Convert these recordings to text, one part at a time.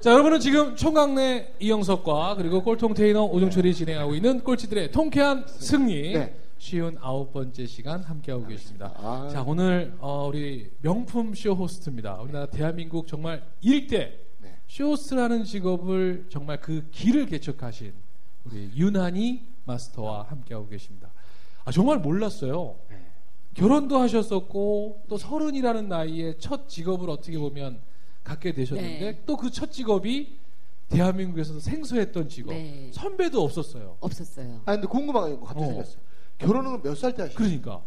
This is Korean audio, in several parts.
자, 여러분은 지금 총각네 이영석과 그리고 꼴통 테이너 오종철이 진행하고 있는 꼴찌들의 통쾌한 승리 네. 쉬운 아홉 번째 시간 함께하고 계십니다. 아. 자, 오늘 어, 우리 명품 쇼 호스트입니다. 우리나라 대한민국 정말 일대 네. 쇼 호스트라는 직업을 정말 그 길을 개척하신 우리 윤한이 마스터와 함께하고 계십니다. 아, 정말 몰랐어요. 네. 결혼도 하셨었고 또 서른이라는 나이에 첫 직업을 어떻게 보면 갖게 되셨는데 네. 또그 첫 직업이 대한민국에서도 생소했던 직업. 네. 선배도 없었어요. 없었어요. 아 근데 궁금한 게 갑자기 어. 생겼어요. 결혼은 몇 살 때 하셨어요? 그러니까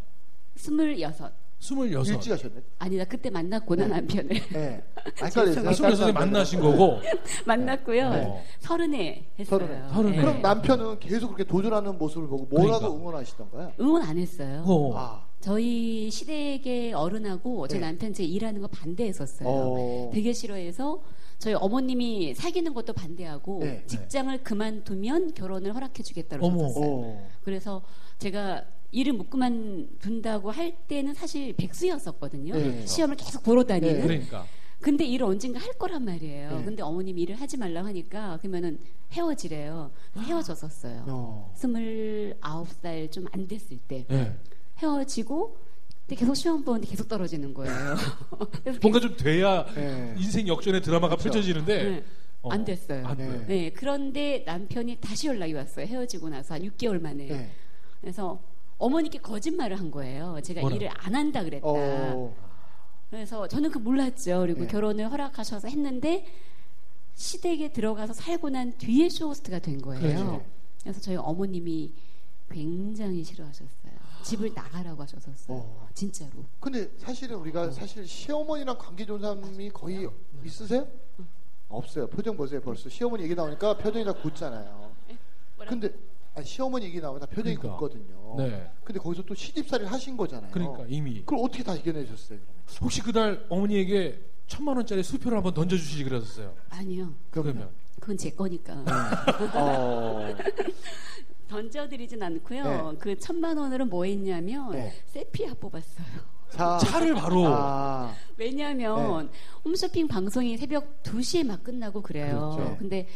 스물여섯. 스물여섯. 일찍 하셨네. 아니 나 그때 만났구나 남편을 네. 아. 아, 스물여섯에 만나신 거고. 만났고요. 네. 서른에 했어요. 서른에. 서른에. 네. 그럼 남편은 계속 그렇게 도전하는 모습을 보고 뭐라고 그러니까. 응원하시던가요? 응원 안 했어요. 어. 아. 저희 시댁의 어른하고 제 네. 남편 제 일하는 거 반대했었어요. 어. 되게 싫어해서 저희 어머님이 사귀는 것도 반대하고 네. 직장을 그만두면 결혼을 허락해주겠다고 어머. 하셨어요. 어. 그래서 제가 일을 못 그만둔다고 할 때는 사실 백수였었거든요. 네. 시험을 계속 보러 다니는. 네. 그러니까. 근데 일을 언젠가 할 거란 말이에요. 네. 근데 어머님이 일을 하지 말라고 하니까 그러면은 헤어지래요. 헤어졌었어요. 어. 스물아홉 살 좀 안 됐을 때 네. 헤어지고 근데 계속 시험 보는데 계속 떨어지는 거예요. 뭔가 좀 돼야 네. 인생 역전의 드라마가 그렇죠. 펼쳐지는데 네. 어, 안 됐어요. 안 돼. 네. 네, 그런데 남편이 다시 연락이 왔어요. 헤어지고 나서 한 6개월 만에. 네. 그래서 어머니께 거짓말을 한 거예요. 제가 뭐라고? 일을 안 한다 그랬다. 어. 그래서 저는 그 몰랐죠. 그리고 네. 결혼을 허락하셔서 했는데 시댁에 들어가서 살고 난 뒤에 쇼호스트가 된 거예요. 그렇죠. 그래서 저희 어머님이 굉장히 싫어하셨어요. 집을 나가라고 하셨었어요. 어. 진짜로. 근데 사실은 우리가 사실 시어머니랑 관계 좋은 사람이 거의 있으세요? 없어요. 표정 보세요. 벌써 시어머니 얘기 나오니까 표정이 다 굳잖아요. 근데 아니, 시어머니 얘기 나오면 다 표정이 그러니까. 굳거든요. 네. 근데 거기서 또 시집살이를 하신 거잖아요. 그러니까 이미 그걸 어떻게 다 이겨내셨어요? 그러면? 혹시 그날 어머니에게 천만 원짜리 수표를 한번 던져주시지 그러셨어요. 아니요. 그러면 그건 제 거니까. 어. 던져드리진 않고요. 네. 그 천만 원으로 뭐 했냐면 네. 세피아 뽑았어요. 자, 차를 바로 아, 왜냐하면 홈쇼핑 방송이 새벽 2시에 막 끝나고 그래요. 그렇죠. 근데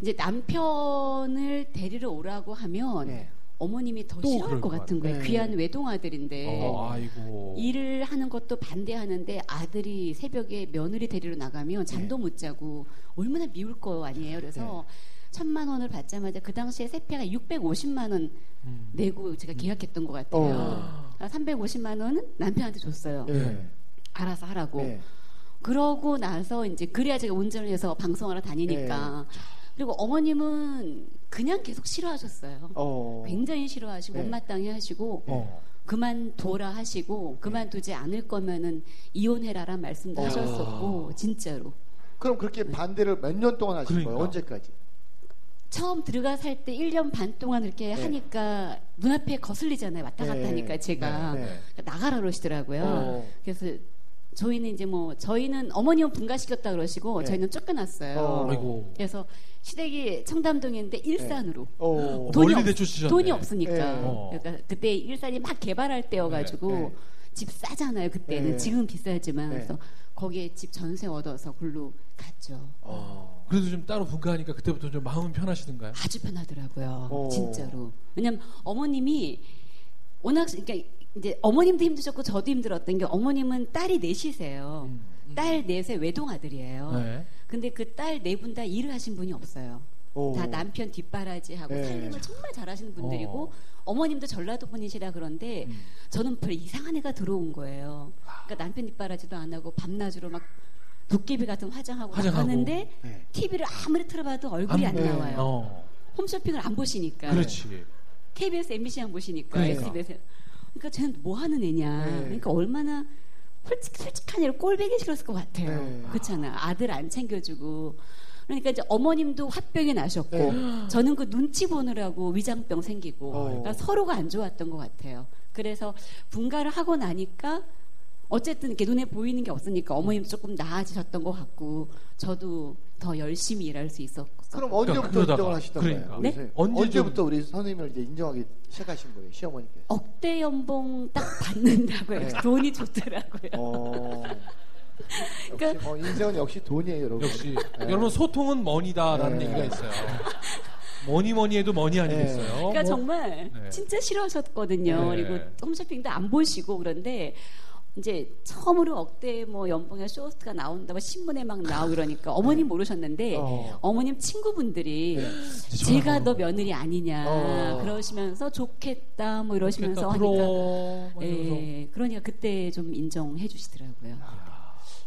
이제 남편을 데리러 오라고 하면 네. 어머님이 더또 싫어할 것것 같은 거예요. 같아요. 귀한 외동아들인데 어, 아이고. 일을 하는 것도 반대하는데 아들이 새벽에 며느리 데리러 나가면 잠도 네. 못 자고 얼마나 미울 거 아니에요. 그래서 천만 원을 받자마자 그 당시에 세피가 650만 원 음. 내고 제가 계약했던 것 같아요. 어. 아, 350만 원은 남편한테 줬어요. 네. 알아서 하라고. 네. 그러고 나서 이제 그래야 제가 운전을 해서 방송하러 다니니까. 네. 그리고 어머님은 그냥 계속 싫어하셨어요. 어. 굉장히 싫어하시고 네. 못마땅해 하시고 어. 그만둬라 하시고 그만두지 않을 거면은 이혼해라란 말씀도 어. 하셨었고 진짜로 그럼 그렇게 반대를 몇 년 동안 하신 그러니까. 거예요? 언제까지? 처음 들어가 살 때 1년 반 동안 이렇게 네. 하니까 눈앞에 거슬리잖아요 왔다 갔다 네. 하니까 제가 네. 그러니까 나가라 그러시더라고요 어. 그래서 저희는 이제 뭐 저희는 어머님은 분가시켰다 그러시고 네. 저희는 쫓겨났어요 어. 그래서 시댁이 청담동인데 일산으로 어. 돈이 없-. 돈이 없으니까 네. 어. 그러니까 그때 일산이 막 개발할 때여가지고 네, 네. 집 싸잖아요 그때는 네. 지금 비싸지만 네. 그래서 거기에 집 전세 얻어서 글로 갔죠 어. 그래도 좀 따로 분가하니까 그때부터 좀 마음은 편하시던가요? 아주 편하더라고요 어. 진짜로 왜냐면 어머님이 워낙 그러니까 이제 어머님도 힘드셨고 저도 힘들었던 게 어머님은 딸이 넷이세요 음. 딸 넷의 외동 아들이에요 네. 근데 그 딸 네 분 다 일을 하신 분이 없어요 오. 다 남편 뒷바라지하고 네. 살림을 정말 잘하시는 분들이고 어. 어머님도 전라도 분이시라 그런데 음. 저는 별 이상한 애가 들어온 거예요. 그러니까 남편 뒷바라지도 안 하고 밤낮으로 막 도깨비 같은 화장하고 화장하고. 나가는데 네. TV를 아무리 틀어봐도 얼굴이 안, 안- 네. 나와요. 어. 홈쇼핑을 안 보시니까. 그렇지. KBS, MBC만 보시니까 그러니까. SBS. 그러니까 쟤는 뭐 하는 애냐. 네. 그러니까 얼마나 솔직, 솔직한 애를 꼴배기 싫었을 것 같아요. 네. 그렇잖아. 아들 안 챙겨주고. 그러니까 이제 어머님도 화병이 나셨고 네. 저는 그 눈치 보느라고 위장병 생기고 어. 그러니까 서로가 안 좋았던 것 같아요. 그래서 분가를 하고 나니까 어쨌든 이렇게 눈에 보이는 게 없으니까 어머님도 조금 나아지셨던 것 같고 저도 더 열심히 일할 수 있었고 그럼 그러니까 언제부터 그러다가, 인정을 하시던 그러니까. 거예요? 네? 언제 언제 부터 우리 선생님을 이제 인정하기 시작하신 거예요? 시어머니께서. 억대 연봉 딱 받는다고요. 네. 돈이 좋더라고요. 어. 그러니까- 뭐 인생은 역시 돈이에요, 여러분. 역시 네. 여러분 소통은 money다라는 네. 얘기가 있어요. 뭐니 뭐니 해도 money 아니겠어요. 그러니까 뭐 정말 네. 진짜 싫어하셨거든요. 네. 그리고 홈쇼핑도 안 보시고 그런데 이제 처음으로 억대 뭐 연봉의 쇼호스트가 나온다고 신문에 막 나오고 그러니까 어머님 모르셨는데 어. 어머님 친구분들이 네. 제가 너 며느리 아니냐 어. 그러시면서 좋겠다 뭐 이러시면서 좋겠다, 하니까 이러면서. 예, 그러니까 그때 좀 인정해 주시더라고요.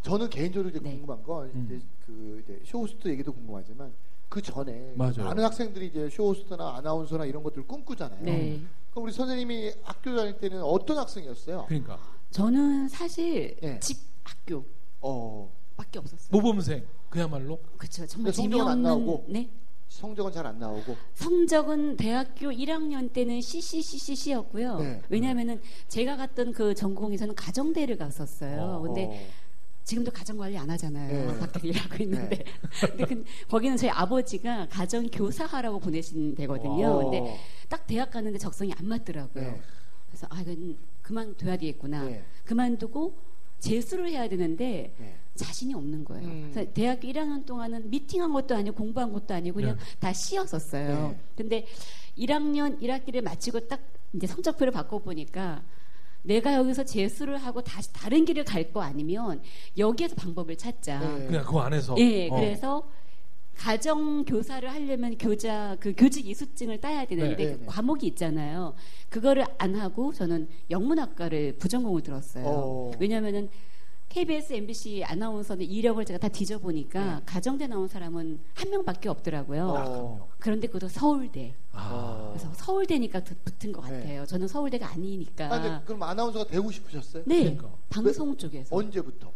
저는 개인적으로 이제 네. 궁금한 건 음. 이제 그 이제 쇼호스트 얘기도 궁금하지만 그 전에 맞아요. 많은 학생들이 이제 쇼호스트나 아나운서나 이런 것들 을 꿈꾸잖아요. 네. 그럼 우리 선생님이 학교 다닐 때는 어떤 학생이었어요? 그러니까 저는 사실 예. 집 학교 어, 밖에 없었어요. 모범생 그야말로 그렇죠. 정말 성적은 안 나오고? 네. 성적은 잘 안 나오고. 성적은 대학교 1학년 때는 CCCC였고요. 네. 왜냐하면은 제가 갔던 그 전공에서는 가정대를 갔었어요. 근데 어, 지금도 가정 관리 안 하잖아요. 네. 밖에서 일하고 있는데. 근데 그, 거기는 저희 아버지가 가정 교사하라고 보내신 데거든요. 어, 근데 딱 대학 가는데 적성이 안 맞더라고요. 네. 그래서 아 이건 그만둬야 되겠구나. 네. 그만두고 재수를 해야 되는데 네. 자신이 없는 거예요. 음. 그래서 대학교 1학년 동안은 미팅한 것도 아니고 공부한 것도 아니고 그냥 네. 다 쉬었었어요. 네. 근데 1학년 1학기를 마치고 딱 이제 성적표를 바꿔 보니까 내가 여기서 재수를 하고 다시 다른 길을 갈 거 아니면 여기에서 방법을 찾자. 네. 그냥 그 안에서 예, 어. 그래서 가정 교사를 하려면 교자 그 교직 이수증을 따야 되는데 네, 네, 그 네. 과목이 있잖아요. 그거를 안 하고 저는 영문학과를 부전공을 들었어요. 어. 왜냐면은 KBS, MBC 아나운서는 이력을 제가 다 뒤져보니까 가정대 나온 사람은 한 명밖에 없더라고요. 네. 어. 그런데 그것도 서울대. 아, 그래서 서울대니까 드- 붙은 것 네. 같아요. 저는 서울대가 아니니까. 아, 그럼 아나운서가 되고 싶으셨어요? 네, 그러니까. 방송 쪽에서 언제부터?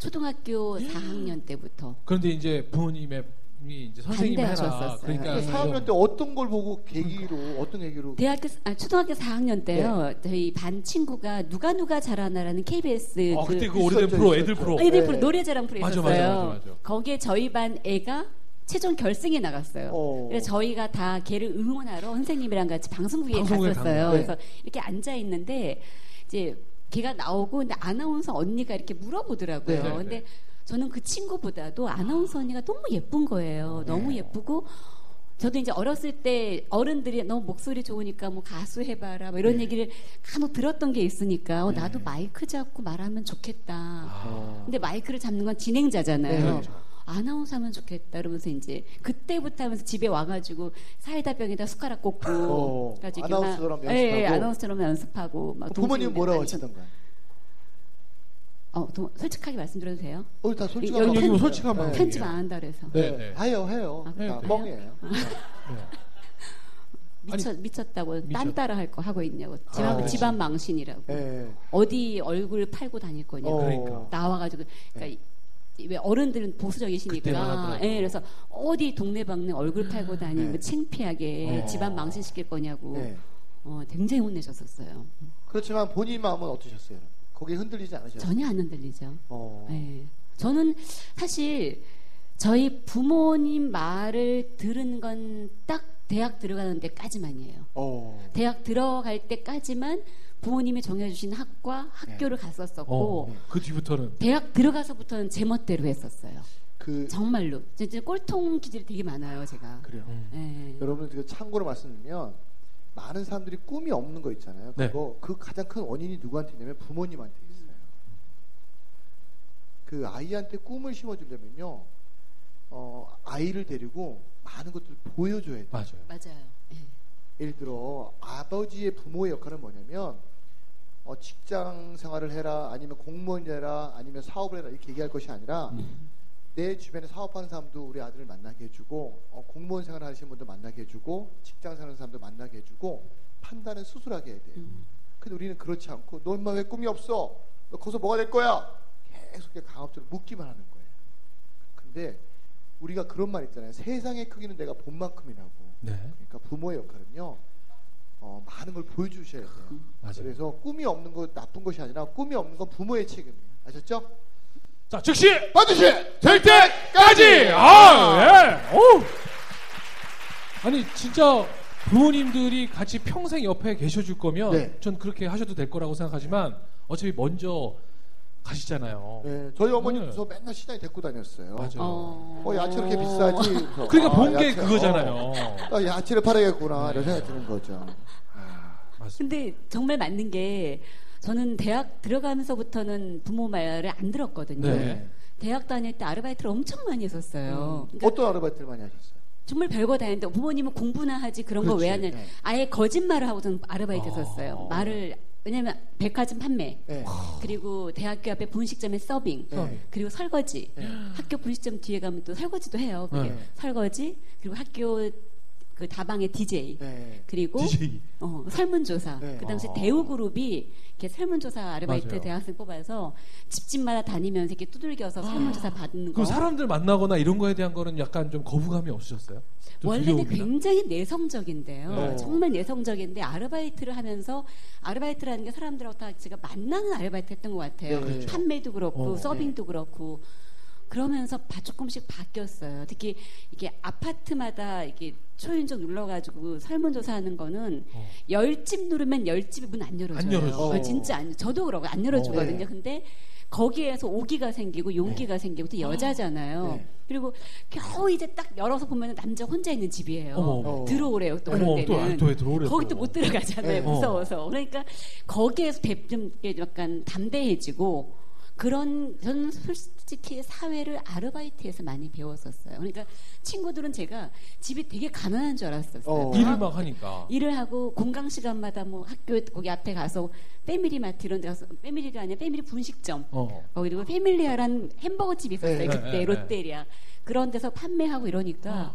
초등학교 4학년 때부터. 그런데 이제 부모님의 이 이제 선생님 해라. 그러니까 네. 그 4학년 때 어떤 걸 보고 계기로 어떤 계기로 대학교 아, 초등학교 4학년 때요. 네. 저희 반 친구가 누가 누가 잘하나라는 KBS 어, 그 그때 그 오래된 있었죠, 프로. 애들 프로. 네. 애들 프로 노래자랑 프로 맞아, 있었어요. 맞아, 맞아, 맞아. 거기에 저희 반 애가 최종 결승에 나갔어요. 어. 그래서 저희가 다 걔를 응원하러 선생님이랑 같이 방송국에 방송국에 갔었어요. 간 거예요. 그래서 이렇게 앉아 있는데 이제 걔가 나오고 근데 아나운서 언니가 이렇게 물어보더라고요. 네. 근데 저는 그 친구보다도 아나운서 언니가 너무 예쁜 거예요. 너무 네. 예쁘고 저도 이제 어렸을 때 어른들이 너무 목소리 좋으니까 뭐 가수 해봐라 뭐 이런 네. 얘기를 간혹 들었던 게 있으니까 어, 네. 나도 마이크 잡고 말하면 좋겠다. 어. 근데 마이크를 잡는 건 진행자잖아요. 네, 그렇죠. 아나운서 하면 좋겠다. 이러면서 이제 그때부터 하면서 집에 와가지고 사이다 병에다 숟가락 꽂고 어, 아나운서처럼 막- 예, 예, 연습하고? 아나운서처럼 연습하고 막 부모님 뭐라고. 하시던가요? 어, 도- 솔직하게 말씀드려도 돼요? 어, 다 솔직한 여기. 뭐 솔직한 네. 방송. 편집 안 한다 그래서 네, 네. 네. 해요, 해요. 아. 네. 미쳐, 미쳤다고 미쳤- 딴 따라 할 거 하고 있냐고 집안, 아, 집안 망신이라고 네. 어디 얼굴 팔고 다닐 거냐고 어. 그러니까. 나와가지고 그러니까 이- 왜 어른들은 보수적이시니까. 예, 그래서 어디 동네방네 얼굴 팔고 다니는 네. 거 창피하게 어. 집안 망신 시킬 거냐고 네. 어, 굉장히 혼내셨었어요. 그렇지만 본인 마음은 어떠셨어요? 거기에 흔들리지 않으셨어요? 전혀 안 흔들리죠. 어. 예. 저는 사실 저희 부모님 말을 들은 건 딱 대학 들어가는 데까지만이에요. 어. 대학 들어갈 때까지만 부모님이 정해주신 학과 학교를 갔었었고 어, 그 뒤부터는 대학 들어가서부터는 제 멋대로 했었어요. 그 정말로 진짜 꼴통 기질이 되게 많아요, 제가. 그래요. 예. 여러분 그 참고로 말씀드리면 많은 사람들이 꿈이 없는 거 있잖아요. 네. 그거 그 가장 큰 원인이 누구한테 있냐면 부모님한테 있어요. 그 아이한테 꿈을 심어주려면요 어, 아이를 데리고 많은 것들을 보여줘야 돼. 맞아요. 맞아요. 예. 예를 들어 아버지의 부모의 역할은 뭐냐면 어, 직장 생활을 해라 아니면 공무원이 해라 아니면 사업을 해라 이렇게 얘기할 것이 아니라 음. 내 주변에 사업하는 사람도 우리 아들을 만나게 해주고 어, 공무원 생활 하시는 분도 만나게 해주고 직장 사는 사람도 만나게 해주고 판단은 스스로하게 해야 돼요. 음. 근데 우리는 그렇지 않고 너 엄마 왜 꿈이 없어? 너 거기서 뭐가 될 거야? 계속 강압적으로 묻기만 하는 거예요. 근데 우리가 그런 말 있잖아요. 세상의 크기는 내가 본 만큼이라고. 네. 그러니까 부모의 역할은요. 어, 많은 걸 보여주셔야 돼요. 맞아요. 그래서 꿈이 없는 거 나쁜 것이 아니라 꿈이 없는 건 부모의 책임이에요. 아셨죠? 자, 즉시 반드시 될 때까지. 아, 예. 오. 아니 진짜 부모님들이 같이 평생 옆에 계셔줄 거면 네. 전 그렇게 하셔도 될 거라고 생각하지만 어차피 먼저 가시잖아요. 네, 저희 어머니도 네. 저 맨날 시장에 데리고 다녔어요. 맞아요. 어, 어, 야채 이렇게 비싸지? 그러니까 아, 본게 야채, 그거잖아요. 어, 아, 야채를 팔아야겠구나 이런 생각이 드는 거죠. 맞습니다. 근데 정말 맞는 게 저는 대학 들어가면서부터는 부모 말을 안 들었거든요. 네. 대학 다닐 때 아르바이트를 엄청 많이 했었어요. 그러니까 어떤 아르바이트를 많이 하셨어요? 정말 별거 다 했는데 부모님은 공부나 하지 그런 거 왜. 하냐. 네. 아예 거짓말을 하고 저는 아르바이트 아. 했었어요. 말을 왜냐면 백화점 판매 네. 그리고 대학교 앞에 분식점에 서빙 네. 그리고 설거지 네. 학교 분식점 뒤에 가면 또 설거지도 해요. 네. 설거지 그리고 학교 그 다방의 DJ 네. 그리고 DJ. 어, 설문조사. 네. 그 당시 아. 대우그룹이 이렇게 설문조사 아르바이트 맞아요. 대학생 뽑아서 집집마다 다니면서 이렇게 두들겨서 설문조사 받는 거. 그럼 사람들 만나거나 이런 거에 대한 거는 약간 좀 거부감이 없으셨어요? 좀 원래는 두려움이나? 굉장히 내성적인데요. 네. 정말 내성적인데 아르바이트를 하면서 아르바이트라는 게 사람들하고 다 제가 만나는 아르바이트 했던 것 같아요. 네, 그렇죠. 판매도 그렇고 어. 서빙도 그렇고 그러면서 바- 조금씩 바뀌었어요. 특히 이게 아파트마다 이게 초인종 눌러가지고 설문조사하는 거는 어. 열집 누르면 열 집이 문 안 열어줘요. 안 열어줘요. 어, 진짜 안, 저도 그러고 안 열어주거든요. 어, 네. 근데 거기에서 오기가 생기고 용기가 생기고 또 여자잖아요. 네. 그리고 겨우 이제 딱 열어서 보면 남자 혼자 있는 집이에요. 어머. 들어오래요. 또 어머, 그런 또, 데는. 또? 거기 또. 또못 들어가잖아요. 네. 무서워서. 그러니까 거기에서 대- 좀 약간 담대해지고 그런 저는 솔직히 사회를 아르바이트에서 많이 배웠었어요. 그러니까 친구들은 제가 집이 되게 가난한 줄 알았었어요. 어. 다 일을 막 하니까. 일을 하고 공강 시간마다 뭐 학교 거기 앞에 가서 패밀리 마트 이런 데 가서 패밀리가 아니라 패밀리 분식점 어. 어, 그리고 패밀리아란 햄버거 집이 있었어요. 네, 그때 네, 네. 롯데리아 그런 데서 판매하고 이러니까 어.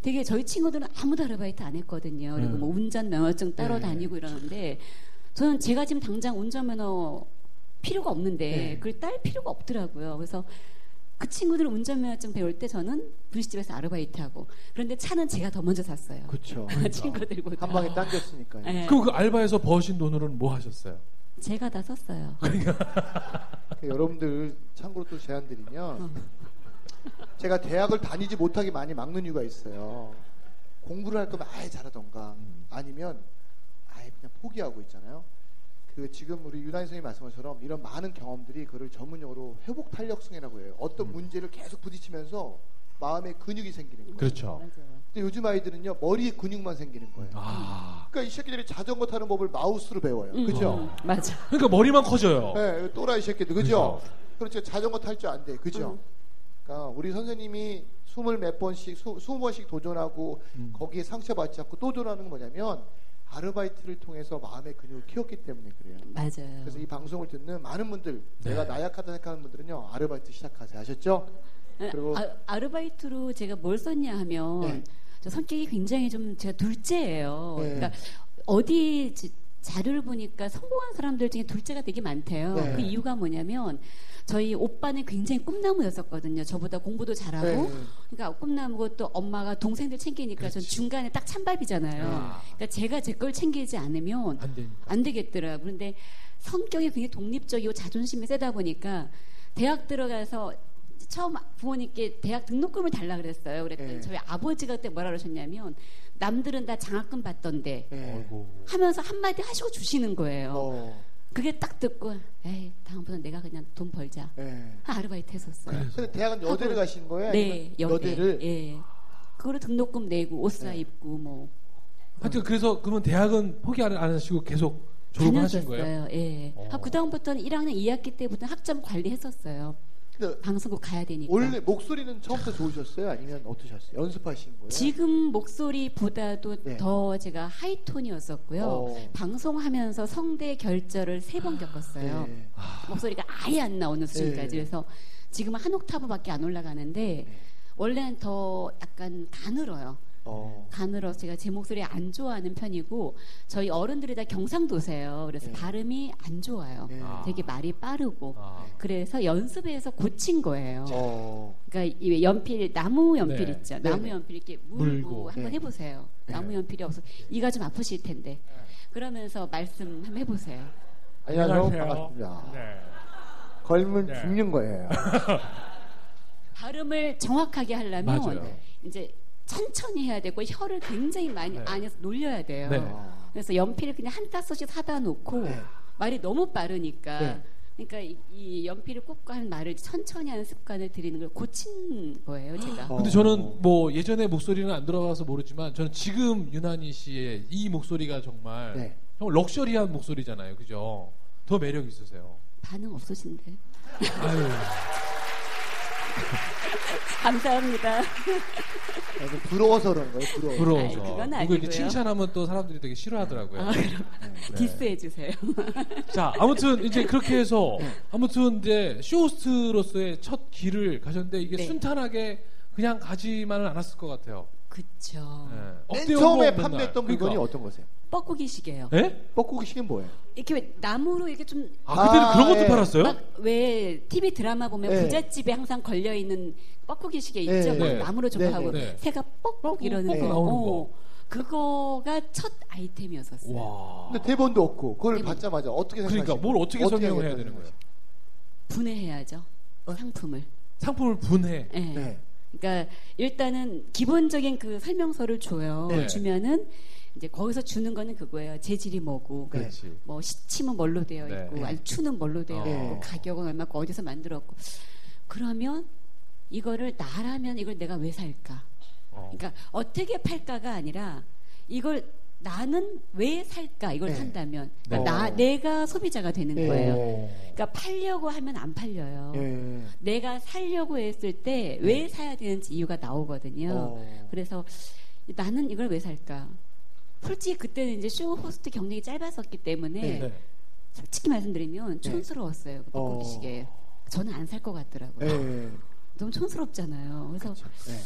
되게 저희 친구들은 아무도 아르바이트 안 했거든요. 그리고 음. 뭐 운전 면허증 따로 네. 다니고 이러는데 저는 제가 지금 당장 운전면허 필요가 없는데 네. 그걸 딸 필요가 없더라고요. 그래서 그 친구들은 운전면허증 배울 때 저는 분식집에서 아르바이트하고 그런데 차는 제가 더 먼저 샀어요. 그렇죠. 친구들보다. 한 방에 당겼으니까요. 네. 그럼 그 알바에서 버신 돈으로는 뭐 하셨어요? 제가 다 썼어요. 그 여러분들 참고로 또 제안 드리면 제가 대학을 다니지 못하게 많이 막는 이유가 있어요. 공부를 할 거면 아예 잘하던가 아니면 아예 그냥 포기하고 있잖아요. 그 지금 우리 유나인 선생님 말씀처럼 이런 많은 경험들이 그를 전문용어로 회복 탄력성이라고 해요. 어떤 문제를 계속 부딪히면서 마음에 근육이 생기는 거예요. 그렇죠. 맞아요. 근데 요즘 아이들은요 머리에 근육만 생기는 거예요. 아. 그러니까 이 새끼들이 자전거 타는 법을 마우스로 배워요. 음, 그죠? 음, 맞아. 그러니까 머리만 커져요. 네, 또라이 새끼들, 그죠? 그렇죠. 자전거 탈 줄 안 돼, 그죠? 음. 그러니까 우리 선생님이 스물 몇 번씩, 수, 스무 번씩 도전하고 음. 거기에 상처받지 않고 또 도전하는 건 뭐냐면 아르바이트를 통해서 마음의 근육을 키웠기 때문에 그래요. 맞아요. 그래서 이 방송을 듣는 많은 분들, 네. 내가 나약하다 생각하는 분들은요, 아르바이트 시작하세요. 아셨죠? 그리고 아, 르바이트로 제가 뭘 썼냐 하면 네. 저 성격이 굉장히 좀 제가 둘째예요. 네. 그러니까 어디 지- 자료를 보니까 성공한 사람들 중에 둘째가 되게 많대요. 네. 그 이유가 뭐냐면 저희 오빠는 굉장히 꿈나무였었거든요. 저보다 공부도 잘하고 네. 그러니까 꿈나무고 또 엄마가 동생들 챙기니까 전 중간에 딱 찬밥이잖아요. 아. 그러니까 제가 제 걸 챙기지 않으면 안. 안 되겠더라고요. 그런데 성격이 굉장히 독립적이고 자존심이 세다 보니까 대학 들어가서 처음 부모님께 대학 등록금을 달라 그랬어요. 그랬더니 네. 저희 아버지가 그때 뭐라 그러셨냐면 남들은 다 장학금 받던데 네. 하면서 한마디 하시고 주시는 거예요. 어, 그게 딱 듣고 에이 다음부터는 내가 그냥 돈 벌자. 네. 아르바이트 했었어요. 그래서 근데 대학은 여대를 하고- 가신 거예요? 네, 여대. 여대를? 예. 그거로 등록금 내고 옷사 네. 입고 뭐 하여튼 그래서 그러면 대학은 포기 안, 안 하시고 계속 졸업하신 거예요? 예. 어. 그 다음부터는 1학년 2학기 때부터 학점 관리했었어요. 근데 방송국 가야 되니까. 원래 목소리는 처음부터 좋으셨어요? 아니면 어떠셨어요? 연습하신 거예요? 지금 목소리보다도 네. 더 제가 하이톤이었었고요. 어. 방송하면서 성대 결절을 세 번 겪었어요. 네. 목소리가 아예 안 나오는 수준까지. 네. 그래서 지금은 한 옥타브밖에 안 올라가는데 원래는 더 약간 가늘어요. 어. 가늘어서 제가 제 목소리 안 좋아하는 편이고 저희 어른들이 다 경상도세요. 그래서 네. 발음이 안 좋아요. 네. 아. 되게 말이 빠르고 아. 그래서 연습해서 고친 거예요. 어. 그러니까 이 연필 나무 연필 네. 있죠. 네, 나무 네. 연필 이렇게 물고, 물고. 한번 네. 해보세요. 네. 나무 연필이 없어 이가 좀 아프실 텐데 그러면서 말씀 한번 해보세요. 안녕하세요. 안녕하세요. 반갑습니다. 네. 걸면 네. 죽는 거예요. 발음을 정확하게 하려면 맞아요. 이제 천천히 해야 되고 혀를 굉장히 많이 네. 안에서 놀려야 돼요. 네. 어. 그래서 연필을 그냥 한 따씩 사다 놓고 네. 말이 너무 빠르니까 네. 그러니까 이, 이 연필을 꽂고 하는 말을 천천히 하는 습관을 들이는 걸 고친 거예요, 제가. 어. 근데 저는 뭐 예전에 목소리는 안 들어가서 모르지만 저는 지금 유난히 씨의 이 목소리가 정말 네. 정말 럭셔리한 목소리잖아요. 그죠? 더 매력 있으세요. 반응 없으신데. 아유. 감사합니다. 아, 좀 부러워서 그런 거예요. 부러워. 부러워서. 아이, 그건 아니고요. 이렇게 칭찬하면 또 사람들이 되게 싫어하더라고요. 아, 그럼 네. 디스해 주세요. 자, 아무튼 이제 그렇게 해서 아무튼 이제 쇼호스트로서의 첫 길을 가셨는데 이게 네. 순탄하게 그냥 가지만은 않았을 것 같아요. 그쵸. 네. 맨 처음에 뭐 맨날? 판매했던 물건이 그러니까. 어떤 거세요? 뻐꾸기 시계요. 예? 뻐꾸기 시계는 뭐예요? 이렇게 왜 나무로 이렇게 좀 아, 그때는 아, 그런 것도 예. 팔았어요? 막 왜 TV 드라마 보면 네. 부잣집에 항상 걸려 있는 뻐꾸기 시계 있죠. 네. 막 네. 나무로 좀 네, 하고 네, 네. 새가 뻑뻑 이러는 거. 나오는 거. 어, 그거가 첫 아이템이었었어요. 와. 근데 대본도 없고 그걸 대본. 받자마자 어떻게 그러니까? 뭘 어떻게 설명을 해야 되는 거예요? 분해해야죠. 어? 상품을. 상품을 분해. 예. 네. 그러니까 일단은 기본적인 그 설명서를 줘요. 네. 주면은 이제 거기서 주는 거는 그거예요. 재질이 뭐고, 네. 그렇지. 뭐 시침은 뭘로 되어 네. 있고, 네. 아니 추는 뭘로 되어 네. 있고, 가격은 얼마고 어디서 만들었고. 그러면 이거를 나라면 이걸 내가 왜 살까? 어. 그러니까 어떻게 팔까가 아니라 이걸 나는 왜 살까 이걸 네. 산다면 그러니까 네. 나 내가 소비자가 되는 네. 거예요. 어. 그러니까 팔려고 하면 안 팔려요. 예. 내가 살려고 했을 때 왜 사야 되는지 이유가 나오거든요. 어. 그래서 나는 이걸 왜 살까? 솔직히 그때는 이제 쇼 호스트 경력이 짧았었기 때문에 네. 솔직히 말씀드리면 네. 촌스러웠어요. 그 어. 뻐꾸기 시계. 저는 안 살 것 같더라고요. 예. 너무 촌스럽잖아요. 그래서 네.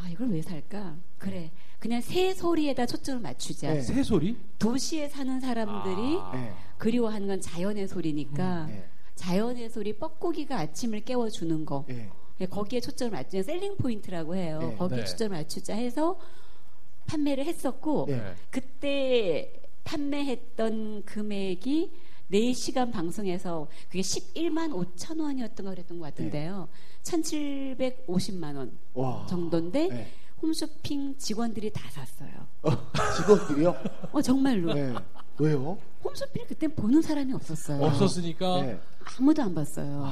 아 이걸 왜 살까? 그래 그냥 새 소리에다 초점을 맞추자. 네. 새 소리? 도시에 사는 사람들이 아. 예. 그리워하는 건 자연의 소리니까 예. 자연의 소리 뻐꾸기가 아침을 깨워주는 거 예. 예, 거기에 초점을 맞추자 selling point라고 해요. 네. 거기에 네. 초점을 맞추자 해서 판매를 했었고 네. 그때 판매했던 금액이 4시간 방송에서 그게 11만 5천 원이었던 거 그랬던 것 같은데요. 1,750만 원 와. 정도인데 네. 홈쇼핑 직원들이 다 샀어요. 어, 직원들이요? 어 정말로. 네. 왜요? 홈쇼핑 그때 보는 사람이 없었어요. 없었으니까 네. 아무도 안 봤어요.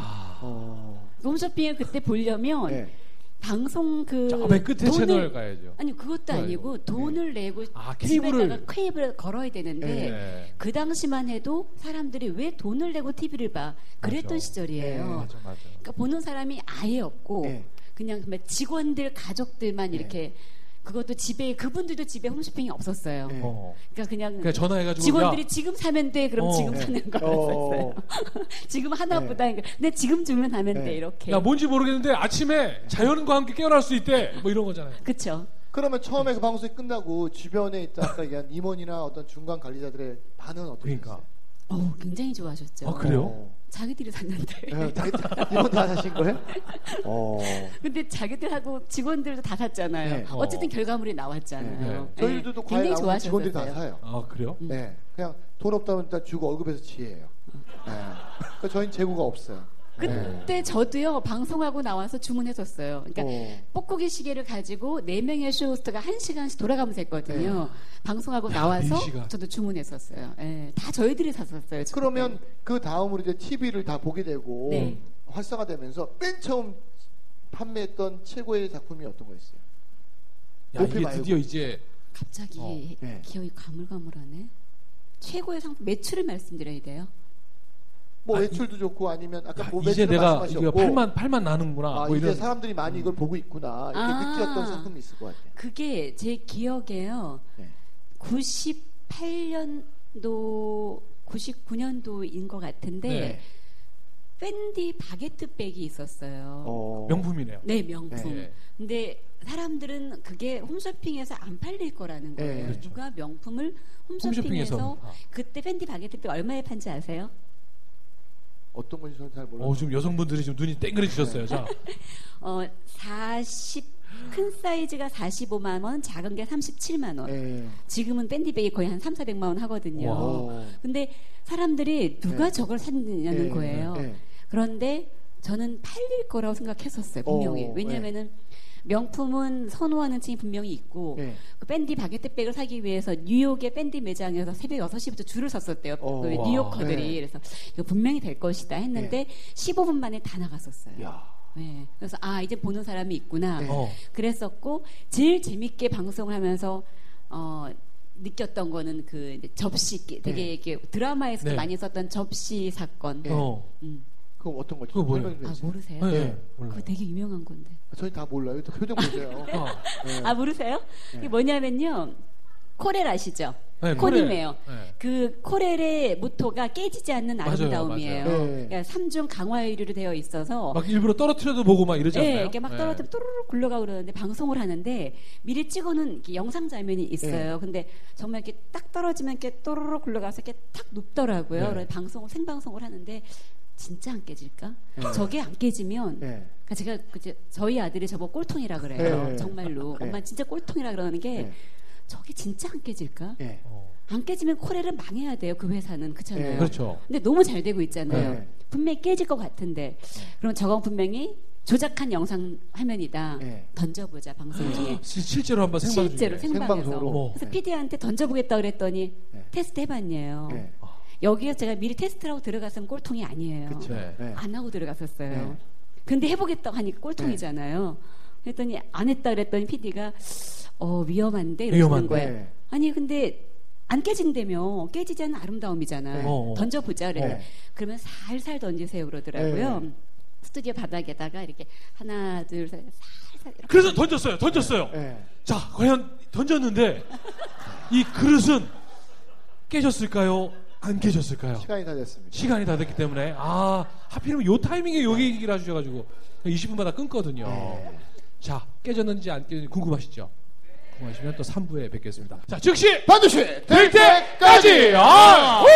어. 홈쇼핑을 그때 보려면 네. 방송 그저맨 끝에 돈을- 채널 가야죠. 아니 그것도 아니고 돈을 내고 아, 케이블을 케이블을 걸어야 되는데 네. 그 당시만 해도 사람들이 왜 돈을 내고 TV를 봐 그랬던 맞아. 시절이에요. 네, 맞아, 맞아. 그러니까 보는 사람이 아예 없고 네. 그냥 직원들 가족들만 네. 이렇게 그것도 집에 그분들도 집에 홈쇼핑이 없었어요. 네. 어. 그러니까 그냥 그냥 전화해가지고 직원들이 야, 지금 사면 돼 그럼 어. 지금 네. 사는 걸 어. 지금 하나보다 근데 지금 주문하면 네. 돼 이렇게. 야 뭔지 모르겠는데 아침에 자연과 함께 깨어날 수 있대. 뭐 이런 거잖아요. 그렇죠. 그러면 처음에 그 방송이 끝나고 주변에 있던 아까 얘기한 임원이나 어떤 중간 관리자들의 반응은 어떻게 그러니까. 됐어요? 어, 굉장히 좋아하셨죠. 아, 그래요? 어. 자기들이 샀는데. 예, 다, 임원 다 사신 거예요? 어. 근데 자기들하고 직원들도 다 샀잖아요. 네. 어쨌든 어. 결과물이 나왔잖아요. 네, 네. 네. 저희들도 과일 굉장히 나오면 직원들이 다. 사요. 아 그래요? 음. 네, 그냥 돈 없다면 일단 주고 월급에서 지혜예요. 네. 그러니까 저희는 재고가 없어요. 그때 저도요 방송하고 나와서 주문했었어요. 그러니까 어. 뽁뽁이 시계를 가지고 네 명의 쇼호스트가 한 시간씩 돌아가면서 했거든요. 방송하고 나와서 네. 저도 주문했었어요. 예, 다 저희들이 샀었어요. 지금. 그러면 그 다음으로 이제 TV를 다 보게 되고 네. 활성화되면서 맨 처음 판매했던 최고의 작품이 어떤 거였어요? 야 이게 말고. 드디어 이제 갑자기 어, 네. 기억이 가물가물하네. 최고의 상품 매출을 말씀드려야 돼요. 뭐 아, 외출도 좋고 아니면 아까 야, 뭐 이제 내가 말씀하셨고 이거 팔만 팔만 나는구나. 아, 뭐 이제 이런 사람들이 많이 이걸 보고 있구나 이렇게 아. 느꼈던 상품이 있을 것 같아요. 그게 제 기억에요. 네. 98년도 99년도인 것 같은데 네. 팬디 바게트 백이 있었어요. 어. 명품이네요. 네, 명품. 네. 근데 사람들은 그게 홈쇼핑에서 안 팔릴 거라는 거예요. 네. 누가 명품을 홈쇼핑에서 홈쇼핑에서 아. 그때 Fendi 바게트 백 얼마에 판지 아세요? 어떤 건지 저는 잘 몰라요. 어, 지금 여성분들이 지금 눈이 땡그래지셨어요. 자, 어, 40, 큰 사이즈가 45만 원, 작은 게 37만 원. 네. 지금은 Fendi백이 거의 한 3, 400만 원 하거든요. 와. 어. 근데 사람들이 누가 네. 저걸 샀느냐는 네, 거예요. 네. 그런데 저는 팔릴 거라고 생각했었어요. 분명히. 어, 왜냐면은 명품은 선호하는 층이 분명히 있고 네. 그 Fendi 바게트백을 사기 위해서 뉴욕의 Fendi 매장에서 새벽 6시부터 줄을 섰었대요. 어, 그 와. 뉴요커들이. 네. 그래서 이거 분명히 될 것이다 했는데 15분 만에 다 나갔었어요. 야. 네. 그래서 아 이제 보는 사람이 있구나. 네. 어. 그랬었고 제일 재밌게 방송을 하면서 어 느꼈던 거는 그 접시 되게 네. 이렇게 드라마에서도 네. 많이 썼던 접시 사건. 네. 어. 음. 그거 어떤 거죠? 그거 뭐예요? 아. 모르세요? 네. 네. 몰라요. 그거 되게 유명한 건데. 저희 다 몰라요. 또 표정 보세요. 어. 네. 아 모르세요? 네. 이게 뭐냐면요. 코렐 아시죠? 네, 코리메요. 네. 그 코렐의 모토가 깨지지 않는 맞아요, 아름다움이에요. 맞아요. 네. 그러니까 삼중 강화유리로 되어 있어서 막 일부러 떨어뜨려도 보고 막 이러지 않나요? 네, 이렇게 막 떨어뜨리면 또르르 굴러가고 그러는데 방송을 하는데 미리 찍어놓은 영상 장면이 있어요. 네. 근데 정말 이렇게 딱 떨어지면 이렇게 또르르 굴러가서 이렇게 탁 눕더라고요. 네. 그래서 방송을 생방송을 하는데 진짜 안 깨질까? 네. 저게 안 깨지면 네. 그러니까 제가 그제 저희 아들이 저보고 꼴통이라 그래요. 네. 정말로 네. 엄마 진짜 꼴통이라 그러는 게 네. 저게 진짜 안 깨질까? 네. 어. 안 깨지면 코레를 망해야 돼요. 그 회사는 그렇잖아요. 네. 그렇죠. 근데 너무 잘 되고 있잖아요. 네. 분명히 깨질 것 같은데 그럼 저건 분명히 조작한 영상 화면이다. 네. 던져보자 방송 중에. 시- 실제로 한번 생방 실제로 중에. 생방에서. 생방송으로. 그래서 네. PD한테 던져보겠다 그랬더니 네. 테스트 해봤네요. 네. 여기에 제가 미리 테스트라고 들어갔으면 꼴통이 아니에요. 그쵸. 네. 네. 안 하고 들어갔었어요. 네. 근데 해보겠다고 하니까 꼴통이잖아요. 그랬더니 안 했다 그랬더니 PD가 어 위험한데 이러는. 거예요. 네. 아니 근데 안 깨진다며 깨지지 않는 아름다움이잖아요. 네. 어, 어. 던져보자 그래. 네. 그러면 살살 던지세요 그러더라고요. 네. 스튜디오 바닥에다가 이렇게 하나 둘 셋 살살 이렇게 그래서 던졌어요. 던졌어요. 네. 자, 과연 던졌는데 이 그릇은 깨졌을까요? 안 깨졌을까요? 시간이 다 됐습니다. 시간이 다 됐기 때문에 아 하필이면 요 타이밍에 요 얘기를 해주셔가지고 20분마다 끊거든요. 네. 자 깨졌는지 안 깨졌는지 궁금하시죠? 궁금하시면 또 3부에 뵙겠습니다. 자 즉시 반드시 될 때까지 아! 후!